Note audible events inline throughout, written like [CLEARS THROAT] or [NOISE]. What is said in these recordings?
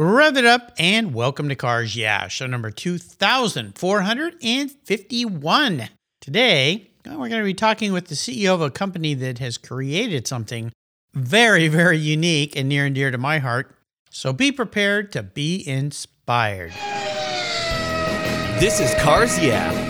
Rev it up and welcome to Cars Yeah, show number 2451. Today, uh, we're going to be talking with the CEO of a company that has created something very, very unique and near and dear to my heart. So be prepared to be inspired. This is Cars Yeah,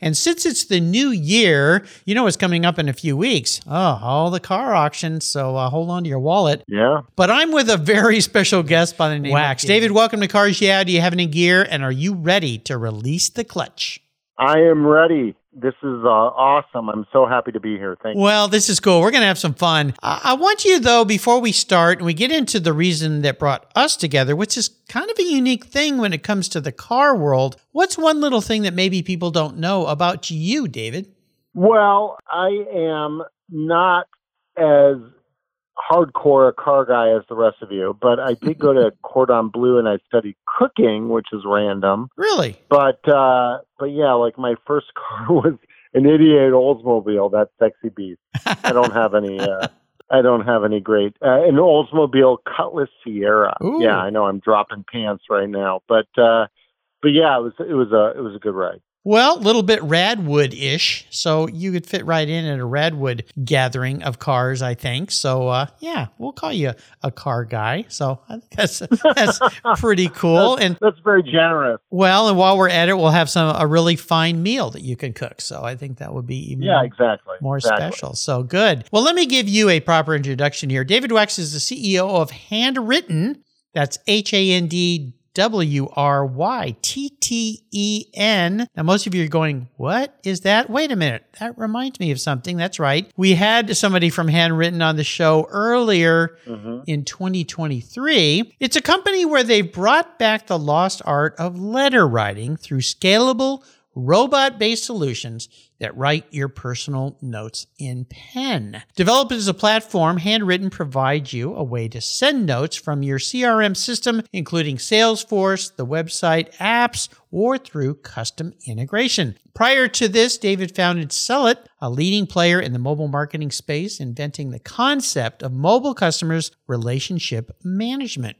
And since it's the new year, you know what's coming up in a few weeks. Oh, all the car auctions. So uh, hold on to your wallet. Yeah. But I'm with a very [LAUGHS] special guest by the name Wachs. of David. Welcome to Cars Yeah. Do you have any gear? And are you ready to release the clutch? I am ready this is uh, awesome. I'm so happy to be here. Thank you. Well, this is cool. We're going to have some fun. I-, I want you, though, before we start and we get into the reason that brought us together, which is kind of a unique thing when it comes to the car world, what's one little thing that maybe people don't know about you, David? Well, I am not as hardcore a car guy as the rest of you, but I did go to [LAUGHS] Cordon Bleu and I studied cooking, which is random. Really? But uh but yeah, like my first [LAUGHS] car was an 88 Oldsmobile, that sexy beast. I don't have any uh [LAUGHS] I don't have any great uh, an Oldsmobile Cutlass Ciera. Ooh. Yeah, I know I'm dropping pants right now, but uh but yeah, it was it was a it was a good ride. Well, a little bit Radwood ish. So you could fit right in at a Radwood gathering of cars, I think. So, uh, yeah, we'll call you a car guy. So I think that's, [LAUGHS] that's pretty cool. That's, and that's very generous. Well, and while we're at it, we'll have some, a really fine meal that you can cook. So I think that would be even yeah, exactly. more exactly. special. So good. Well, let me give you a proper introduction here. David Wachs is the CEO of Handwrytten. That's H A N D W R Y T T E N. Now, most of you are going, What is that? Wait a minute. That reminds me of something. That's right. We had somebody from Handwrytten on the show earlier mm-hmm. in 2023. It's a company where they've brought back the lost art of letter writing through scalable, robot based solutions that write your personal notes in pen. Developed as a platform, Handwrytten provides you a way to send notes from your CRM system, including Salesforce, the website, apps, or through custom integration. Prior to this, David founded Cellit, a leading player in the mobile marketing space, inventing the concept of mobile customers relationship management.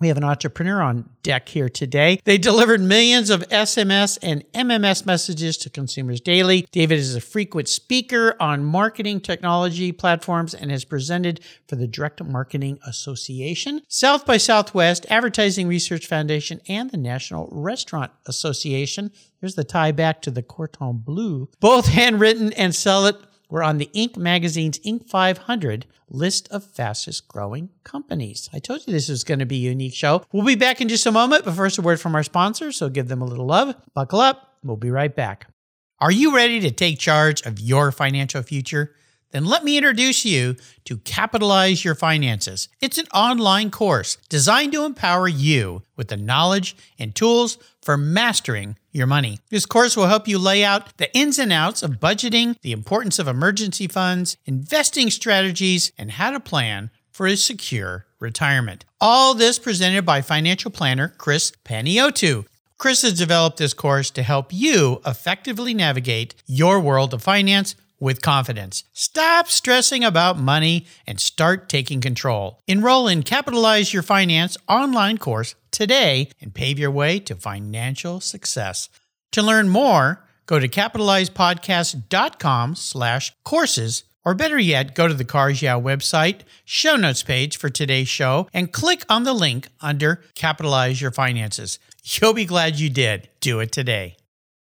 We have an entrepreneur on deck here today. They delivered millions of SMS and MMS messages to consumers daily. David is a frequent speaker on marketing technology platforms and has presented for the Direct Marketing Association, South by Southwest, Advertising Research Foundation, and the National Restaurant Association. There's the tie back to the Cordon Bleu. Both Handwrytten and Cellit were on the Inc. magazine's Inc. 500 list of fastest growing companies. I told you this was going to be a unique show. We'll be back in just a moment, but first a word from our sponsor, so give them a little love. Buckle up. We'll be right back. Are you ready to take charge of your financial future? Then let me introduce you to Capitalize Your Finances. It's an online course designed to empower you with the knowledge and tools for mastering your money. This course will help you lay out the ins and outs of budgeting, the importance of emergency funds, investing strategies, and how to plan for a secure retirement. All this presented by financial planner Chris Paniotu. Chris has developed this course to help you effectively navigate your world of finance with confidence. Stop stressing about money and start taking control. Enroll in Capitalize Your Finance online course today and pave your way to financial success. To learn more, go to capitalizepodcast.com slash courses or better yet, go to the Cars Yeah website, show notes page for today's show, and click on the link under Capitalize Your Finances. You'll be glad you did. Do it today.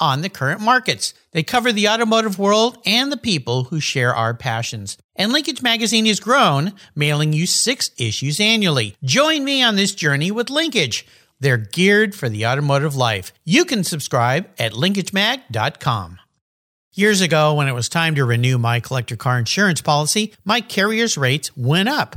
on the current markets. They cover the automotive world and the people who share our passions. And Linkage Magazine has grown, mailing you six issues annually. Join me on this journey with Linkage. They're geared for the automotive life. You can subscribe at linkagemag.com. Years ago, when it was time to renew my collector car insurance policy, my carrier's rates went up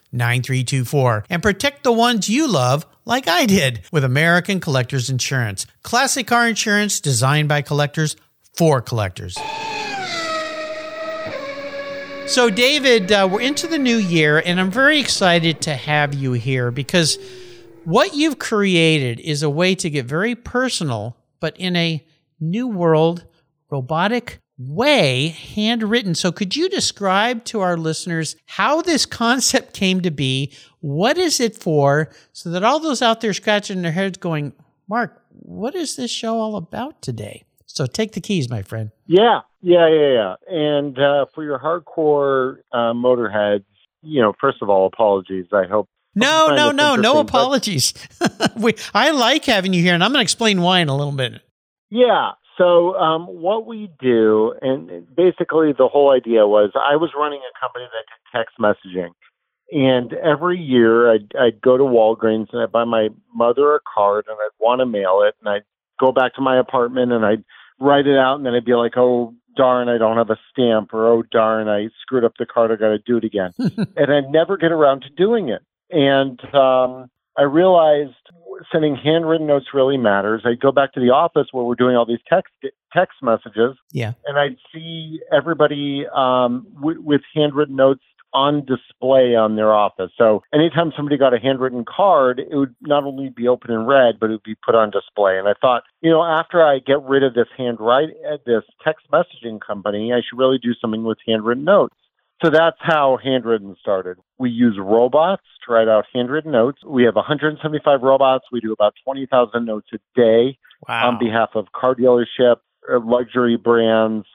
9324 and protect the ones you love like I did with American Collectors Insurance. Classic car insurance designed by collectors for collectors. So, David, uh, we're into the new year, and I'm very excited to have you here because what you've created is a way to get very personal, but in a new world, robotic way, handwritten. So, could you describe to our listeners how this concept came to be? What is it for? So that all those out there scratching their heads going, Mark, what is this show all about today? So, take the keys, my friend. Yeah, yeah, yeah, yeah. And uh, for your hardcore uh, motorheads, you know, first of all, apologies. I hope. No, no, no, no apologies. [LAUGHS] we, I like having you here, and I'm going to explain why in a little bit. Yeah. So um, what we do, and basically the whole idea was, I was running a company that did text messaging, and every year I'd, I'd go to Walgreens and I'd buy my mother a card, and I'd want to mail it, and I'd go back to my apartment and I'd write it out, and then I'd be like, oh darn, I don't have a stamp, or oh darn, I screwed up the card, I got to do it again, [LAUGHS] and I'd never get around to doing it, and um, I realized sending handwritten notes really matters. I'd go back to the office where we're doing all these text text messages, yeah, and I'd see everybody um, w- with handwritten notes on display on their office. So anytime somebody got a handwritten card, it would not only be open and read, but it would be put on display. And I thought, you know, after I get rid of this handwrite, uh, this text messaging company, I should really do something with handwritten notes. So that's how Handwrytten started. We use robots to write out handwritten notes. We have 175 robots. We do about 20,000 notes a day wow. on behalf of car dealerships, uh, luxury brands,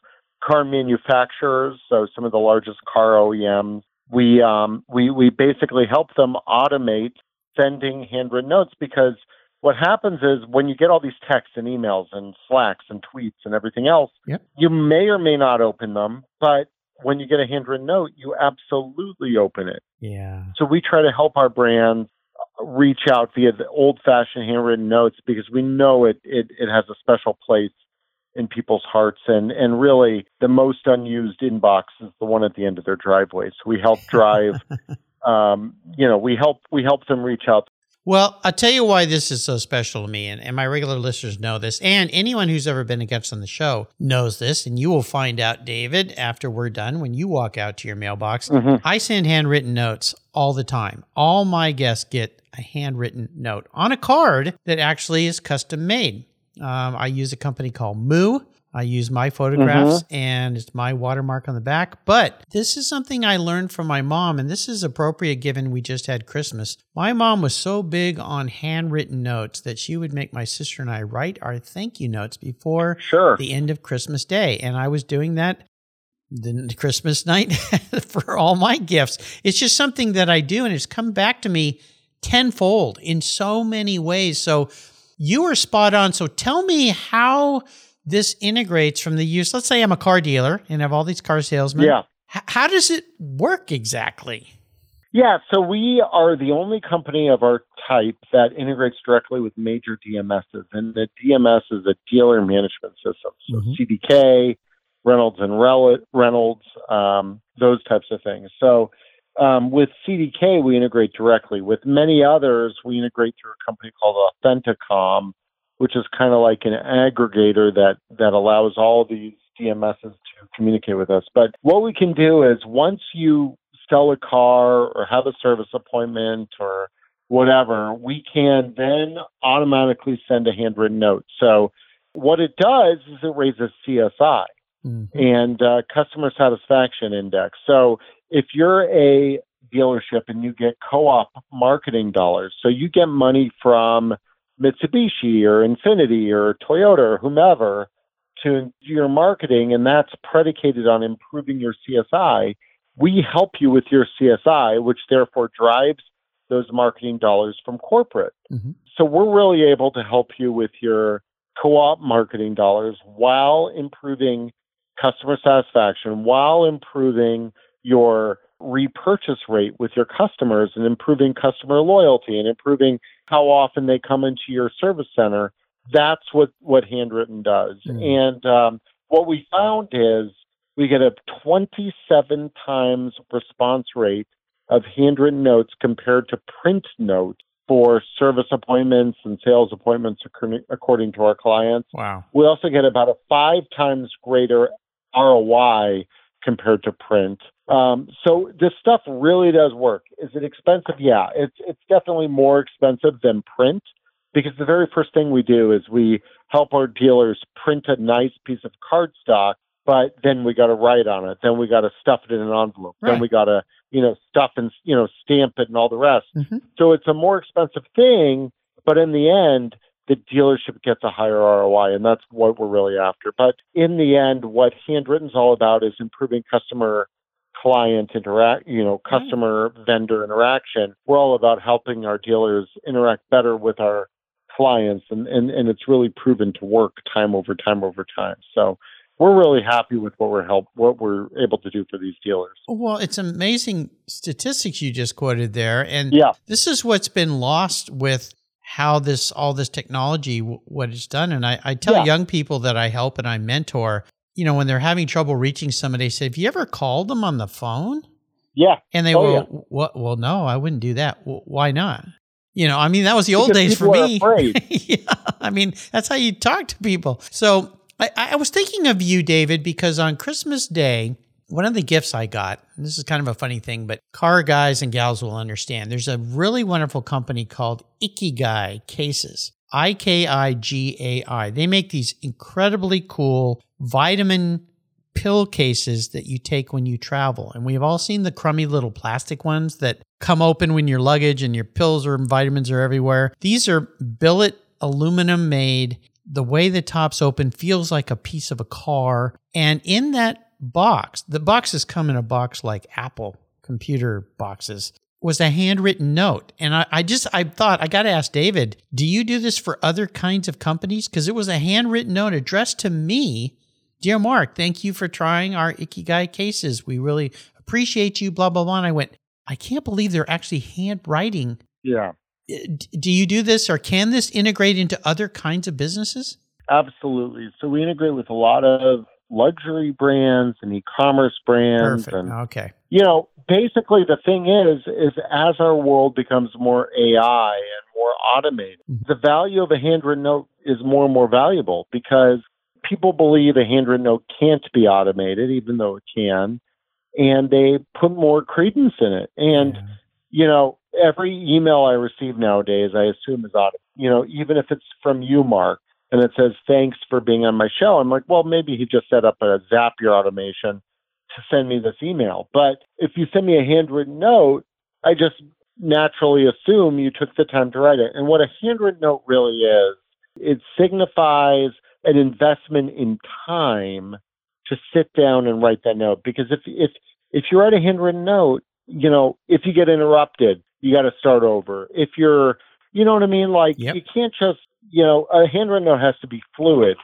car manufacturers, so some of the largest car OEMs. We um, we we basically help them automate sending handwritten notes because what happens is when you get all these texts and emails and slacks and tweets and everything else, yep. you may or may not open them, but when you get a handwritten note, you absolutely open it. Yeah. So we try to help our brands reach out via the old fashioned handwritten notes because we know it, it, it has a special place in people's hearts and, and really the most unused inbox is the one at the end of their driveway. So we help drive [LAUGHS] um, you know, we help we help them reach out well, I'll tell you why this is so special to me, and, and my regular listeners know this, and anyone who's ever been a guest on the show knows this, and you will find out, David, after we're done, when you walk out to your mailbox. Mhm. I send handwritten notes all the time. All my guests get a handwritten note on a card that actually is custom made. Um, I use a company called Moo. I use my photographs mm-hmm. and it's my watermark on the back. But this is something I learned from my mom, and this is appropriate given we just had Christmas. My mom was so big on handwritten notes that she would make my sister and I write our thank you notes before Sure. the end of Christmas Day. And I was doing that the [LAUGHS] Christmas night [LAUGHS] for all my gifts. It's just something that I do, and it's come back to me tenfold in so many ways. So you are spot on. So tell me how this integrates from the use. Let's say I'm a car dealer and have all these car salesmen. Yeah. H- how does it work exactly? Yeah, so we are the only company of our type that integrates directly with major DMSs, and the DMS is a dealer management system. So Mhm. CDK, Reynolds and Rel- Reynolds, um, those types of things. So um, with CDK, we integrate directly. With many others, we integrate through a company called Authenticom, which is kind of like an aggregator that that allows all these DMSs to communicate with us. But what we can do is once you sell a car or have a service appointment or whatever, we can then automatically send a handwritten note. So what it does is it raises CSI mm-hmm. and uh, customer satisfaction index. So if you're a dealership and you get co-op marketing dollars, so you get money from Mitsubishi or Infiniti or Toyota or whomever to your marketing, and that's predicated on improving your CSI. We help you with your CSI, which therefore drives those marketing dollars from corporate. Mm-hmm. So we're really able to help you with your co op marketing dollars while improving customer satisfaction, while improving your repurchase rate with your customers and improving customer loyalty and improving how often they come into your service center. That's what, what Handwrytten does. Mm-hmm. And um, what we found is we get a 27 times response rate of handwritten notes compared to print notes for service appointments and sales appointments according to our clients. Wow. We also get about a five times greater ROI compared to print. Um, so this stuff really does work. Is it expensive? Yeah, it's it's definitely more expensive than print because the very first thing we do is we help our dealers print a nice piece of cardstock, but then we got to write on it. Then we got to stuff it in an envelope. Right. Then we got to you know, stuff and, you know, stamp it and all the rest. Mm-hmm. So it's a more expensive thing, but in the end, the dealership gets a higher ROI, and that's what we're really after. But in the end, what Handwrytten is all about is improving customer client interact, you know, hmm. customer vendor interaction. We're all about helping our dealers interact better with our clients, and, and, and it's really proven to work time over time over time. So we're really happy with what we're help what we're able to do for these dealers. Well, it's amazing statistics you just quoted there, and yeah. this is what's been lost with how this all this technology what it's done. And I, I tell yeah. young people that I help and I mentor, you know, when they're having trouble reaching somebody, say, "Have you ever called them on the phone?" Yeah, and they oh, will. Yeah. Well, well, no, I wouldn't do that. Well, why not? You know, I mean, that was the old days for me. [LAUGHS] yeah, I mean, that's how you talk to people. So I, I was thinking of you, David, because on Christmas Day, one of the gifts I got, this is kind of a funny thing, but car guys and gals will understand. There's a really wonderful company called Ikigai Cases. I K I G A I. They make these incredibly cool vitamin pill cases that you take when you travel. And we've all seen the crummy little plastic ones that come open when your luggage and your pills or vitamins are everywhere. These are billet aluminum made the way the top's open feels like a piece of a car. And in that box, the boxes come in a box like Apple computer boxes, was a handwritten note. And I, I just, I thought, I got to ask David, do you do this for other kinds of companies? Because it was a handwritten note addressed to me. Dear Mark, thank you for trying our Ikigai cases. We really appreciate you, blah, blah, blah. And I went, I can't believe they're actually handwriting yeah do you do this or can this integrate into other kinds of businesses? Absolutely. So we integrate with a lot of luxury brands and e-commerce brands Perfect. and okay. You know, basically the thing is is as our world becomes more AI and more automated, mm-hmm. the value of a handwritten note is more and more valuable because people believe a handwritten note can't be automated even though it can and they put more credence in it. And yeah. you know, every email I receive nowadays, I assume is auto. You know, even if it's from you, Mark, and it says thanks for being on my show, I'm like, well, maybe he just set up a Zapier automation to send me this email. But if you send me a handwritten note, I just naturally assume you took the time to write it. And what a handwritten note really is, it signifies an investment in time to sit down and write that note. Because if if if you write a handwritten note, you know, if you get interrupted, you got to start over. If you're, you know what I mean? Like yep. you can't just, you know, a handwritten note has to be fluid.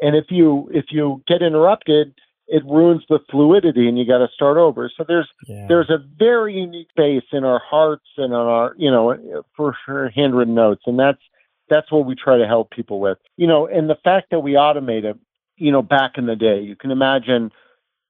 And if you if you get interrupted, it ruins the fluidity, and you got to start over. So there's yeah. there's a very unique base in our hearts and on our, you know, for, for handwritten notes, and that's that's what we try to help people with. You know, and the fact that we automate it, you know, back in the day. You can imagine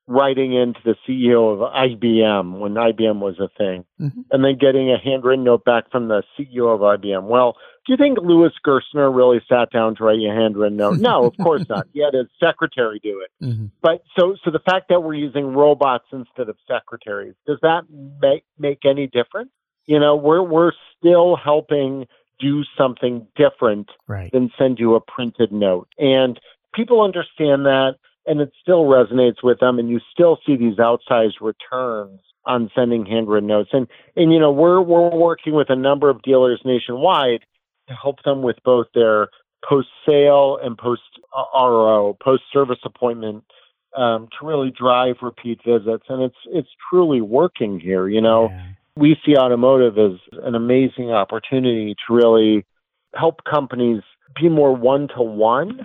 writing into the CEO of IBM when IBM was a thing, Mhm. and then getting a handwritten note back from the CEO of IBM. Well, do you think Louis Gerstner really sat down to write you a handwritten note? No, of [LAUGHS] course not. He had his secretary do it. Mhm. But so, so the fact that we're using robots instead of secretaries does that make make any difference? You know, we're we're still helping do something different Right. than send you a printed note. And people understand that and it still resonates with them and you still see these outsized returns on sending handwritten notes. And and you know, we're we're working with a number of dealers nationwide to help them with both their post sale and post RO, post service appointment um, to really drive repeat visits. And it's it's truly working here, you know Yeah. We see automotive as an amazing opportunity to really help companies be more one to one,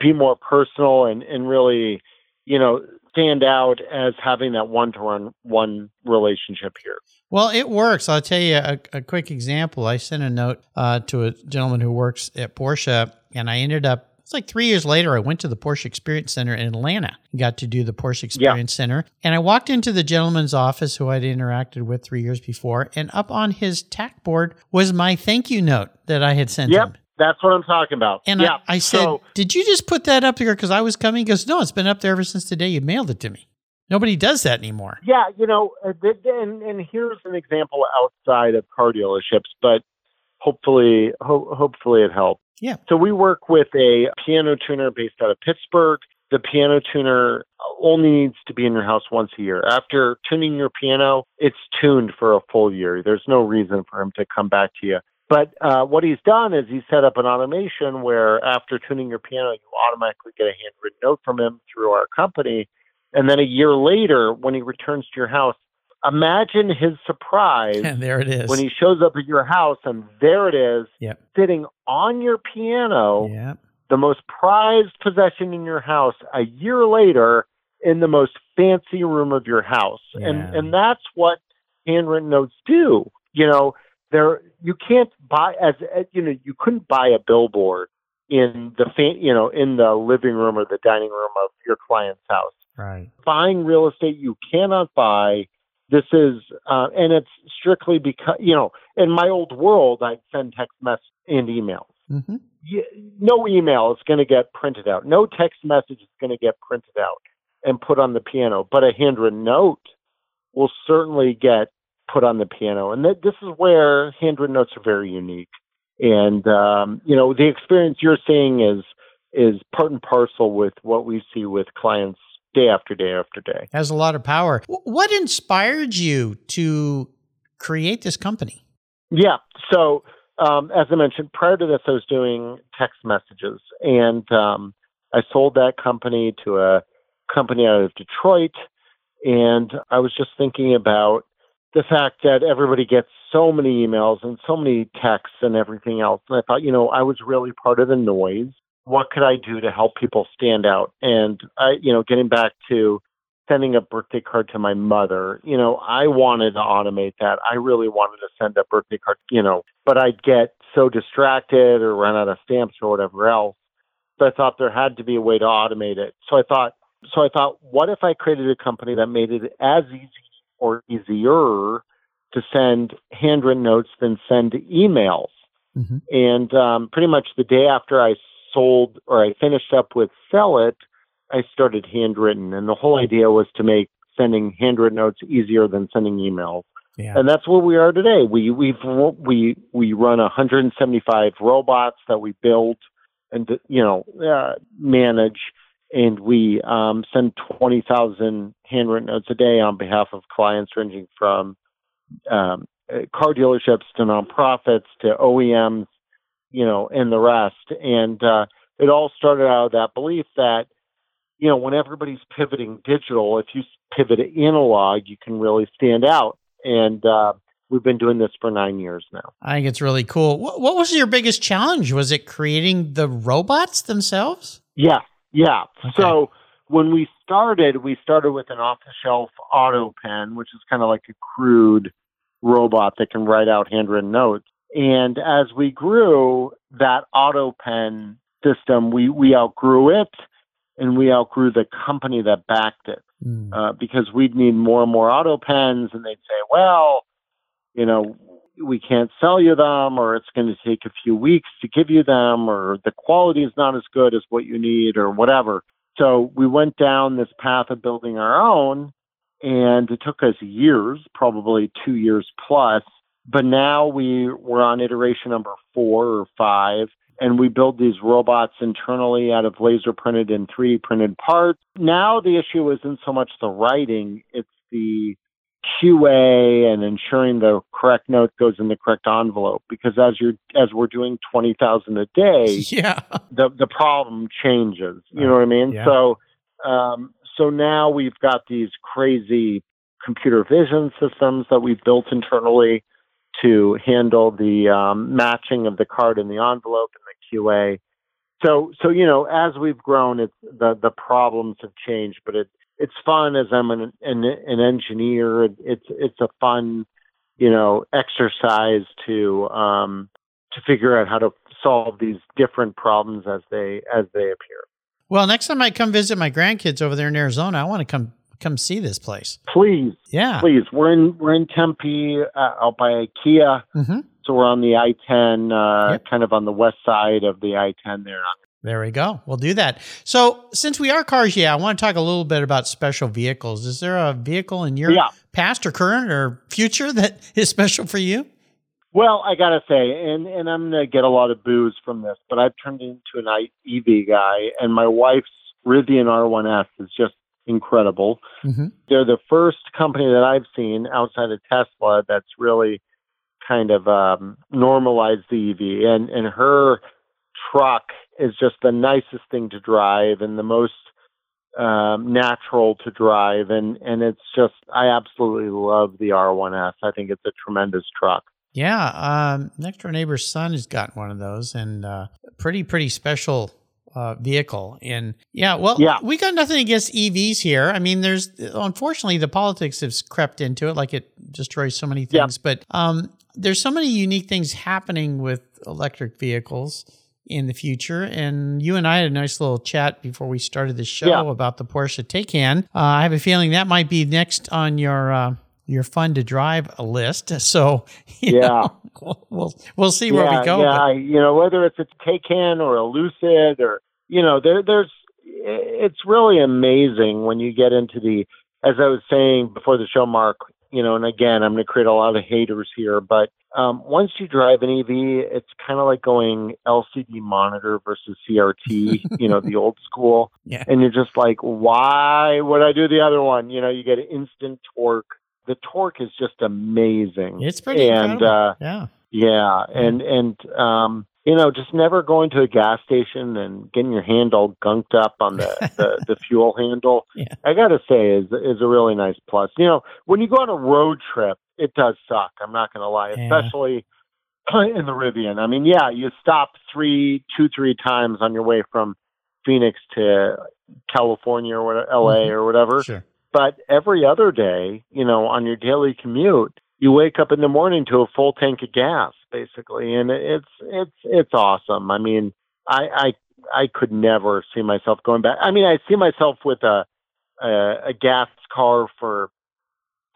be more personal, and, and really, you know, stand out as having that one to one one relationship here. Well, it works. I'll tell you a, a quick example. I sent a note uh, to a gentleman who works at Porsche, and I ended up. Like three years later. I went to the Porsche Experience Center in Atlanta. Got to do the Porsche Experience Center, and I walked into the gentleman's office who I'd interacted with three years before, and up on his tack board was my thank you note that I had sent Yep, him. that's what I'm talking about. And yeah, I, I said, so, "Did you just put that up here because I was coming?" He goes, "No, it's been up there ever since the day you mailed it to me. Nobody does that anymore." Yeah, you know, uh, and, and here's an example outside of car dealerships, but hopefully, ho- hopefully it helps. Yeah. So we work with a piano tuner based out of Pittsburgh. The piano tuner only needs to be in your house once a year. After tuning your piano, it's tuned for a full year. There's no reason for him to come back to you. But uh, what he's done is he's set up an automation where after tuning your piano, you automatically get a handwritten note from him through our company. And then a year later, when he returns to your house, imagine his surprise And [LAUGHS] there it is. when he shows up at your house and there it is, Yep. sitting on your piano, yeah. the most prized possession in your house, a year later in the most fancy room of your house. Yeah. And and that's what handwritten notes do. You know, there you can't buy as as- you know, you couldn't buy a billboard in the fan, you know, in the living room or the dining room of your client's house Right. buying real estate you cannot buy. This is, uh, and it's strictly because, you know, in my old world, I'd send text messages and emails. hmm Y- No email is going to get printed out. No text message is going to get printed out and put on the piano, but a handwritten note will certainly get put on the piano. And th- this is where handwritten notes are very unique. And, um, you know, the experience you're seeing is, is part and parcel with what we see with clients day after day after day. Has a lot of power. What inspired you to create this company? Yeah. So, um, as I mentioned, prior to this, I was doing text messages, and um, I sold that company to a company out of Detroit. And I was just thinking about the fact that everybody gets so many emails and so many texts and everything else. And I thought, you know, I was really part of the noise. What could I do to help people stand out? And I, you know, getting back to sending a birthday card to my mother, you know, I wanted to automate that. I really wanted to send a birthday card, you know, but I'd get so distracted or run out of stamps or whatever else. So I thought there had to be a way to automate it. So I thought, so I thought, what if I created a company that made it as easy or easier to send handwritten notes than send emails? Mhm. And um, pretty much the day after I sold or I finished up with Cellit, I started Handwrytten. And the whole idea was to make sending handwritten notes easier than sending emails. Yeah. And that's where we are today. We we've we we run 175 robots that we build and you know uh, manage, and we um, send 20,000 handwritten notes a day on behalf of clients ranging from um, uh, car dealerships to nonprofits to OEMs, you know, and the rest. And uh, it all started out of that belief that you know when everybody's pivoting digital, if you pivot analog, you can really stand out. And uh, we've been doing this for nine years now. I think it's really cool. What, what was your biggest challenge? Was it creating the robots themselves? Yeah, yeah. Okay. So when we started, we started with an off-the-shelf auto pen, which is kind of like a crude robot that can write out handwritten notes. And as we grew that auto pen system, we we outgrew it, and we outgrew the company that backed it Mm. uh, because we'd need more and more auto pens, and they'd say, well, you know, we can't sell you them, or it's going to take a few weeks to give you them, or the quality is not as good as what you need, or whatever. So we went down this path of building our own, and it took us years, probably two years plus. But now we we're on iteration number four or five, and we build these robots internally out of laser printed and 3D printed parts. Now the issue isn't so much the writing, it's the QA and ensuring the correct note goes in the correct envelope because as you're as we're doing 20,000 a day, [LAUGHS] Yeah. the the problem changes. You know what I mean? Yeah. So um, so now we've got these crazy computer vision systems that we've built internally to handle the um, matching of the card in the envelope and the QA. So so you know as we've grown, it's the the problems have changed, but it it's fun as I'm an an, an engineer. It's it's a fun you know exercise to um, to figure out how to solve these different problems as they as they appear. Well, next time I come visit my grandkids over there in Arizona, I want to come come see this place. Please, Yeah. please, we're in we're in Tempe, uh, out by IKEA. hmm So we're on the I-10, uh, Yep. kind of on the west side of the I-10 there. There we go. We'll do that. So, since we are cars, yeah, I want to talk a little bit about special vehicles. Is there a vehicle in your Yeah. past or current or future that [LAUGHS] is special for you? Well, I gotta say, and and I'm gonna get a lot of boos from this, but I've turned into an EV guy, and my wife's Rivian R1S is just incredible. Mm-hmm. They're the first company that I've seen outside of Tesla that's really kind of um, normalized the EV, and and her truck is just the nicest thing to drive and the most um, natural to drive, and and it's just I absolutely love the R1S. I think it's a tremendous truck. Yeah. Um, next door neighbor's son has got one of those and uh, pretty, pretty special uh, vehicle. And yeah, well, Yeah. we got nothing against EVs here. I mean, there's unfortunately the politics has crept into it, like it destroys so many Yeah. things. But um, there's so many unique things happening with electric vehicles in the future. And you and I had a nice little chat before we started the show Yeah. about the Porsche Taycan. Uh, I have a feeling that might be next on your. Uh, your fun to drive a list. [LAUGHS] So Yeah. know, we'll, we'll see where we go. Yeah, but- you know, whether it's a Taycan or a Lucid or you know, there there's it's really amazing when you get into the as I was saying before the show, Mark. You know, and again, I'm going to create a lot of haters here, but um, once you drive an EV, it's kind of like going LCD monitor versus CRT. [LAUGHS] you know, the old school, Yeah. and you're just like, why would I do the other one? You know, you get instant torque. The torque is just amazing. It's pretty and incredible. uh, yeah. yeah, and and um, you know, just never going to a gas station and getting your hand all gunked up on the [LAUGHS] the, the fuel handle. Yeah. I got to say, is is a really nice plus. You know, when you go on a road trip, it does suck. I'm not going to lie, Yeah. especially [CLEARS THROAT] in the Rivian. I mean, yeah, you stop three, two, three times on your way from Phoenix to California or L.A. Mhm. or whatever. Sure. But every other day, you know, on your daily commute, you wake up in the morning to a full tank of gas, basically, and it's it's it's awesome. I mean, I I I could never see myself going back. I mean, I see myself with a a, a gas car for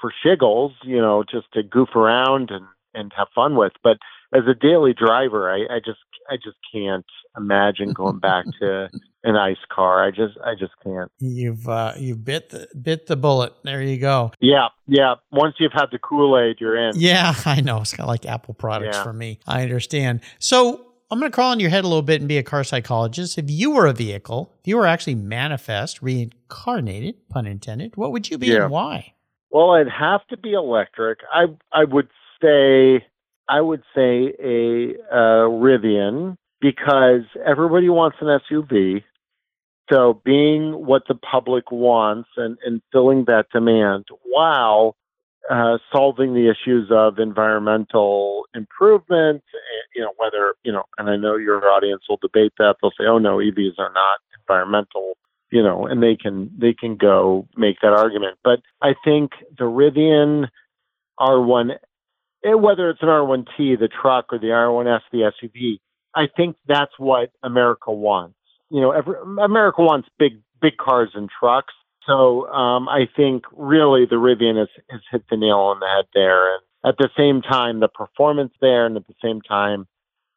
for shiggles, you know, just to goof around and and have fun with. But as a daily driver, I, I just I just can't imagine going back [LAUGHS] to an ice car. I just I just can't. You've uh, you bit the bit the bullet. There you go. Yeah, yeah. Once you've had the Kool Aid, you're in. Yeah, [LAUGHS] I know. It's kind of like Apple products Yeah. for me. I understand. So I'm going to crawl on your head a little bit and be a car psychologist. If you were a vehicle, if you were actually manifest, reincarnated, pun intended, what would you be Yeah. and why? Well, I'd have to be electric. I I would say I would say a Rivian because everybody wants an SUV. So being what the public wants and, and filling that demand while uh, solving the issues of environmental improvement, eh, you know, whether, you know, and I know your audience will debate that. They'll say, oh no, EVs are not environmental you know, and they can they can go make that argument. But I think the Rivian R1, eh, whether it's an R1T, the truck, or the R1S, the SUV, I think that's what America wants. You know, every, America wants big big cars and trucks. So um, I think really the Rivian has, has hit the nail on the head there. And at the same time, the performance there, and at the same time,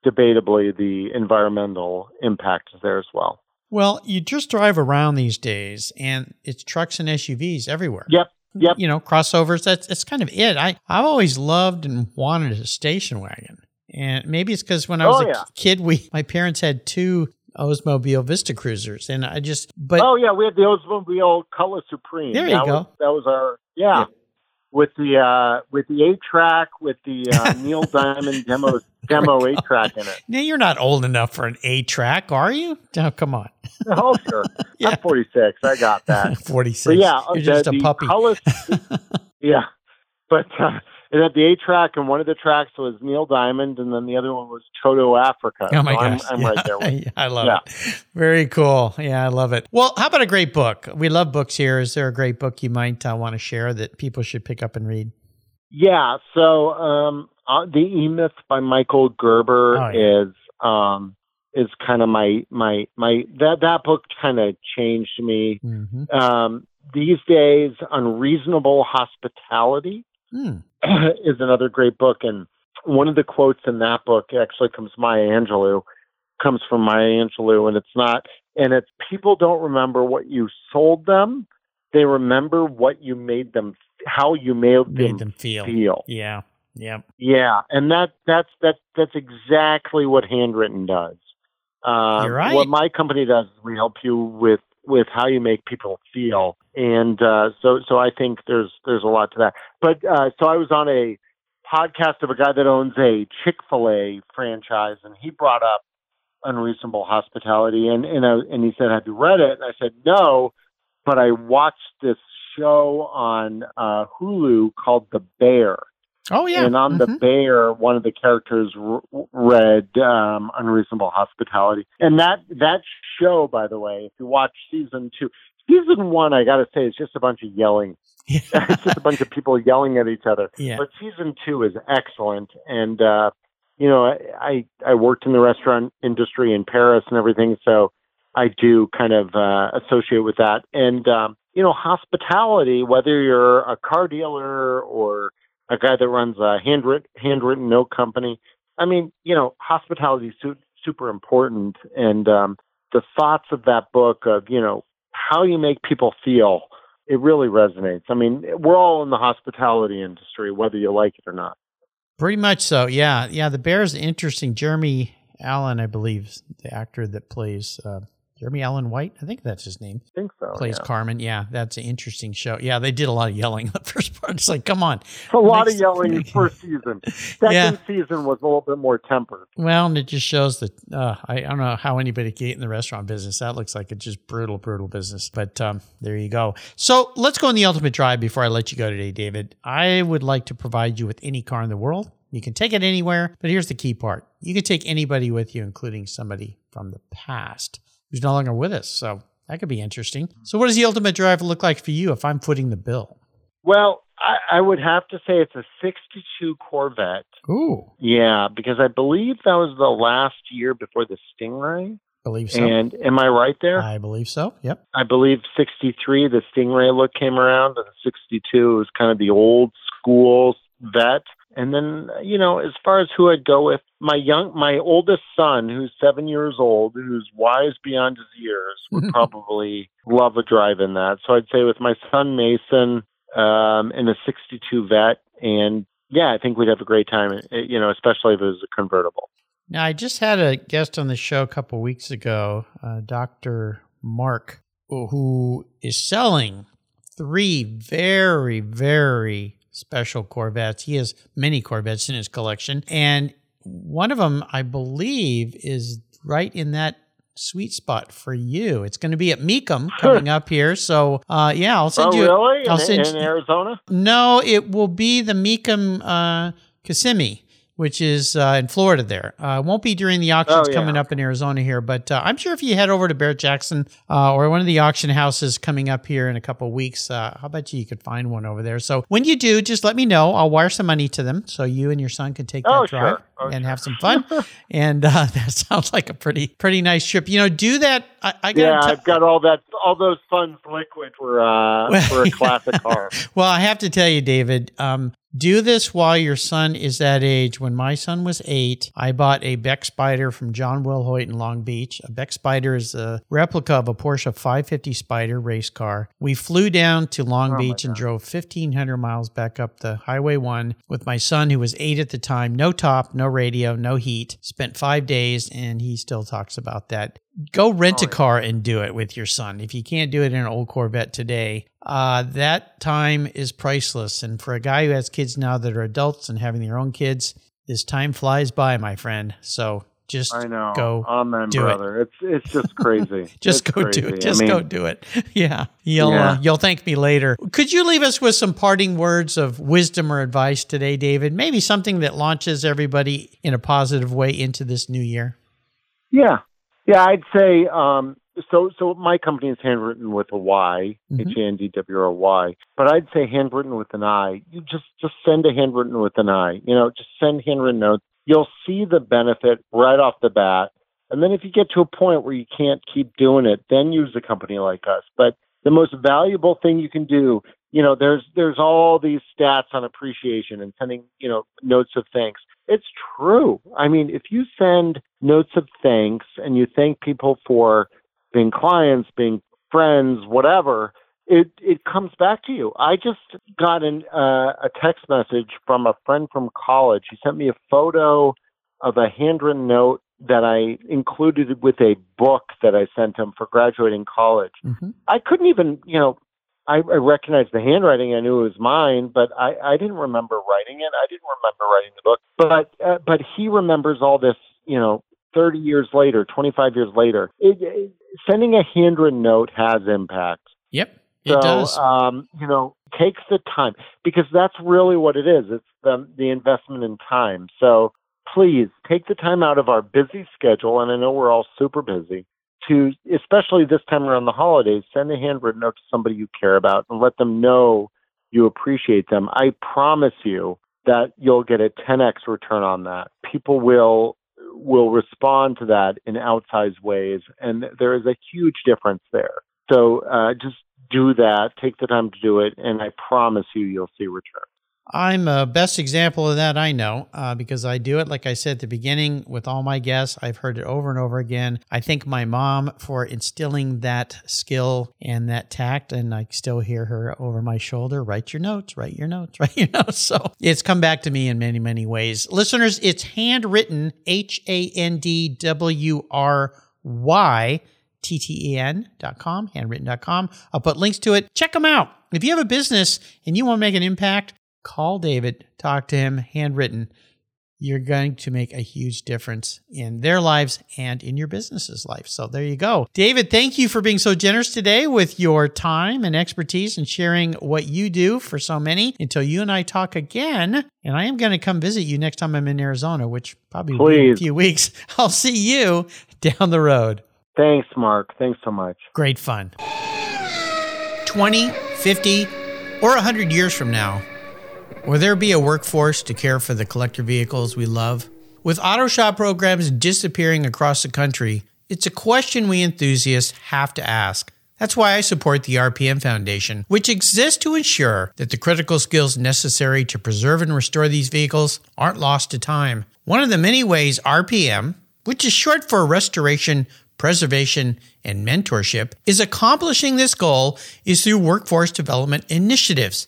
debatably, the environmental impact is there as well. Well, you just drive around these days, and it's trucks and SUVs everywhere. Yep. Yep. You know, crossovers. That's that's kind of it. I I've always loved and wanted a station wagon, and maybe it's because when I oh, was Oh, a yeah. kid, we [LAUGHS] my parents had two Oldsmobile Vista Cruisers, and I just but oh yeah, we had the Oldsmobile Color Supreme. There you that go. Was, that was our yeah. Yeah. With the uh, with the eight track with the uh, [LAUGHS] Neil Diamond demo demo eight track in it. now you're not old enough for an A track, are you? Oh, come on, Oh sure, [LAUGHS] Yeah. I'm 46. I got that. [LAUGHS] forty six. But yeah, you're the, just a puppy. Color, yeah, but uh, and at the A track, and one of the tracks was Neil Diamond, and then the other one was Toto Africa. Oh my so I'm, gosh. I'm yeah. right there. With [LAUGHS] Yeah, I love Yeah. it. Very cool. Yeah, I love it. Well, how about a great book? We love books here. Is there a great book you might uh, want to share that people should pick up and read? Yeah. So um, uh, the E Myth by Michael Gerber Oh, yeah. is um, is kind of my my my that that book kind of changed me. Mm-hmm. Um, these days, Unreasonable Hospitality Hmm. [CLEARS THROAT] is another great book, and one of the quotes in that book actually comes Maya Angelou comes from Maya Angelou, and it's not and it's people don't remember what you sold them; they remember what you made them, how you made, Made them, them feel. feel. Yeah. Yeah. Yeah, and that that's that that's exactly what Handwrytten does. Um, You're right. What my company does is we help you with with how you make people feel, and uh, so so I think there's there's a lot to that. But uh, so I was on a podcast of a guy that owns a Chick Fil A franchise, and he brought up unreasonable hospitality, and and I, and he said, "Have you read it?" And I said, "No," but I watched this show on uh, Hulu called The Bear. Oh yeah. And on the Mhm. bear, one of the characters r- read um, "Unreasonable Hospitality," and that that show, by the way, if you watch season two, season one, I got to say, is just a bunch of yelling. [LAUGHS] it's just a bunch of people yelling at each other. yeah. But season two is excellent, and uh, you know, I, I I worked in the restaurant industry in Paris and everything, so I do kind of uh, associate with that. And um, you know, hospitality, whether you're a car dealer or a guy that runs a handwritten handwritten note company, I mean, you know, hospitality is su- super important, and um, the thoughts of that book of you know how you make people feel. It really resonates. I mean, we're all in the hospitality industry, whether you like it or not. Pretty much so. Yeah. Yeah. The Bear's interesting. Jeremy Allen, I believe, the actor that plays uh, Jeremy Allen White. I think that's his name. I think so. plays yeah. Carmen. Yeah, that's an interesting show. Yeah, they did a lot of yelling in [LAUGHS] the first part. It's like, come on. a lot Makes- of yelling first season. [LAUGHS] Second Yeah. season was a little bit more tempered. Well, and it just shows that uh, I, I don't know how anybody can get in the restaurant business. That looks like a just brutal, brutal business. But um, there you go. So let's go on the ultimate drive before I let you go today, David. I would like to provide you with any car in the world. You can take it anywhere, but here's the key part: you can take anybody with you, including somebody from the past who's no longer with us. So that could be interesting. So, what does the ultimate drive look like for you if I'm footing the bill? Well, I, I would have to say it's a 62 Corvette. Ooh, Yeah, because I believe that was the last year before the Stingray. believe so. And am I right there? I believe so. Yep. I believe 63, the Stingray look came around, and 62 was kind of the old school Vette. And then, you know, as far as who I'd go with, my young, my oldest son, who's seven years old, who's wise beyond his years, would [LAUGHS] probably love a drive in that. So I'd say with my son Mason, um, in a 62 Vette, and yeah, I think we'd have a great time. eh, You know, especially if it was a convertible. Now, I just had a guest on the show a couple weeks ago, uh, Dr. Mark, who is selling three very, very special Corvettes. He has many Corvettes in his collection. And one of them, I believe, is right in that sweet spot for you. It's going to be at Mecum coming up here. So, uh, yeah, I'll send oh, you. really? I'll in, send in you- Arizona? No, it will be the Mecum uh, Kissimmee, which is uh, in Florida. There uh, won't be during the auctions Oh, yeah. coming up in Arizona here, but uh, I'm sure if you head over to Barrett Jackson uh, or one of the auction houses coming up here in a couple of weeks, uh, how about you? You could find one over there. So when you do, just let me know. I'll wire some money to them so you and your son can take Oh, that drive sure. Oh, and sure. have some fun. [LAUGHS] and uh, [LAUGHS] that sounds like a pretty pretty nice trip. You know, do that. I, I Yeah, got. I've got all that, all those funds liquid for uh, for a [LAUGHS] classic car. Well, I have to tell you, David, um, do this while your son is that age. When my son was eight, I bought a Beck Spider from John Will Hoyt in Long Beach. A Beck Spider is a replica of a Porsche 550 Spider race car. We flew down to Long Oh, Beach and drove 1,500 miles back up the Highway 1 with my son, who was eight at the time. No top, no radio, no heat. Spent five days, and he still talks about that go rent Oh, a car and do it with your son. If you can't do it in an old Corvette today, uh, that time is priceless. And for a guy who has kids now that are adults and having their own kids, this time flies by, my friend. So just I know. go Amen, do it. brother. It's it's just crazy. [LAUGHS] just It's go do crazy. it. I Just mean, go do it. [LAUGHS] Yeah, you'll Yeah. Uh, you'll thank me later. Could you leave us with some parting words of wisdom or advice today, David? Maybe something that launches everybody in a positive way into this new year. Yeah, yeah. I'd say um, so. So my company is Handwrytten with a Y, Mhm. H A N D W R Y. But I'd say handwritten with an I. You just just send a handwritten with an I. You know, just send handwritten notes. You'll see the benefit right off the bat. And then if you get to a point where you can't keep doing it, then use a company like us. But the most valuable thing you can do, you know, there's there's all these stats on appreciation and sending, you know, notes of thanks. It's true. I mean, if you send notes of thanks and you thank people for being clients, being friends, whatever, it it comes back to you. I just got an, uh, a text message from a friend from college. He sent me a photo of a handwritten note that I included with a book that I sent him for graduating college. Mm-hmm. I couldn't even, you know, I, I recognized the handwriting. I knew it was mine, but I, I didn't remember writing it. I didn't remember writing the book. But uh, but he remembers all this, you know, 30 years later, 25 years later. It, it, sending a handwritten note has impact. Yep, So, it does. um, you know, takes the time because that's really what it is. It's the the investment in time. So please take the time out of our busy schedule, and I know we're all super busy. To especially this time around the holidays, send a handwritten note to somebody you care about and let them know you appreciate them. I promise you that you'll get a 10x return on that. People will will respond to that in outsized ways, and there is a huge difference there. So uh, just do that. Take the time to do it, and I promise you, you'll see return. I'm a best example of that I know uh, because I do it, like I said at the beginning, with all my guests. I've heard it over and over again. I thank my mom for instilling that skill and that tact, and I still hear her over my shoulder write your notes, write your notes, [LAUGHS] write your notes. So it's come back to me in many, many ways. Listeners, it's Handwrytten H A N D W R Y. TTEN.com, handwrytten.com. I'll put links to it. Check them out. If you have a business and you want to make an impact, call David, talk to him, Handwrytten. You're going to make a huge difference in their lives and in your business's life. So there you go. David, thank you for being so generous today with your time and expertise and sharing what you do for so many. Until you and I talk again, and I am going to come visit you next time I'm in Arizona, which probably will be in a few weeks. [LAUGHS] I'll see you down the road. Thanks, Mark. Thanks so much. Great fun. 20, 50, or 100 years from now, will there be a workforce to care for the collector vehicles we love? With auto shop programs disappearing across the country, it's a question we enthusiasts have to ask. That's why I support the RPM Foundation, which exists to ensure that the critical skills necessary to preserve and restore these vehicles aren't lost to time. One of the many ways RPM, which is short for Restoration, Preservation, and Mentorship, is accomplishing this goal is through workforce development initiatives.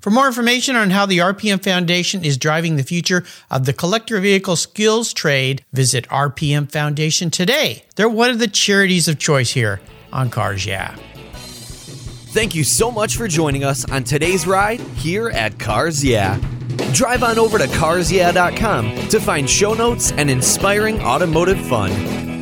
For more information on how the RPM Foundation is driving the future of the collector vehicle skills trade, visit RPM Foundation today. They're one of the charities of choice here on Cars Yeah. Thank you so much for joining us on today's ride here at Cars Yeah. Drive on over to carsyeah.com to find show notes and inspiring automotive fun.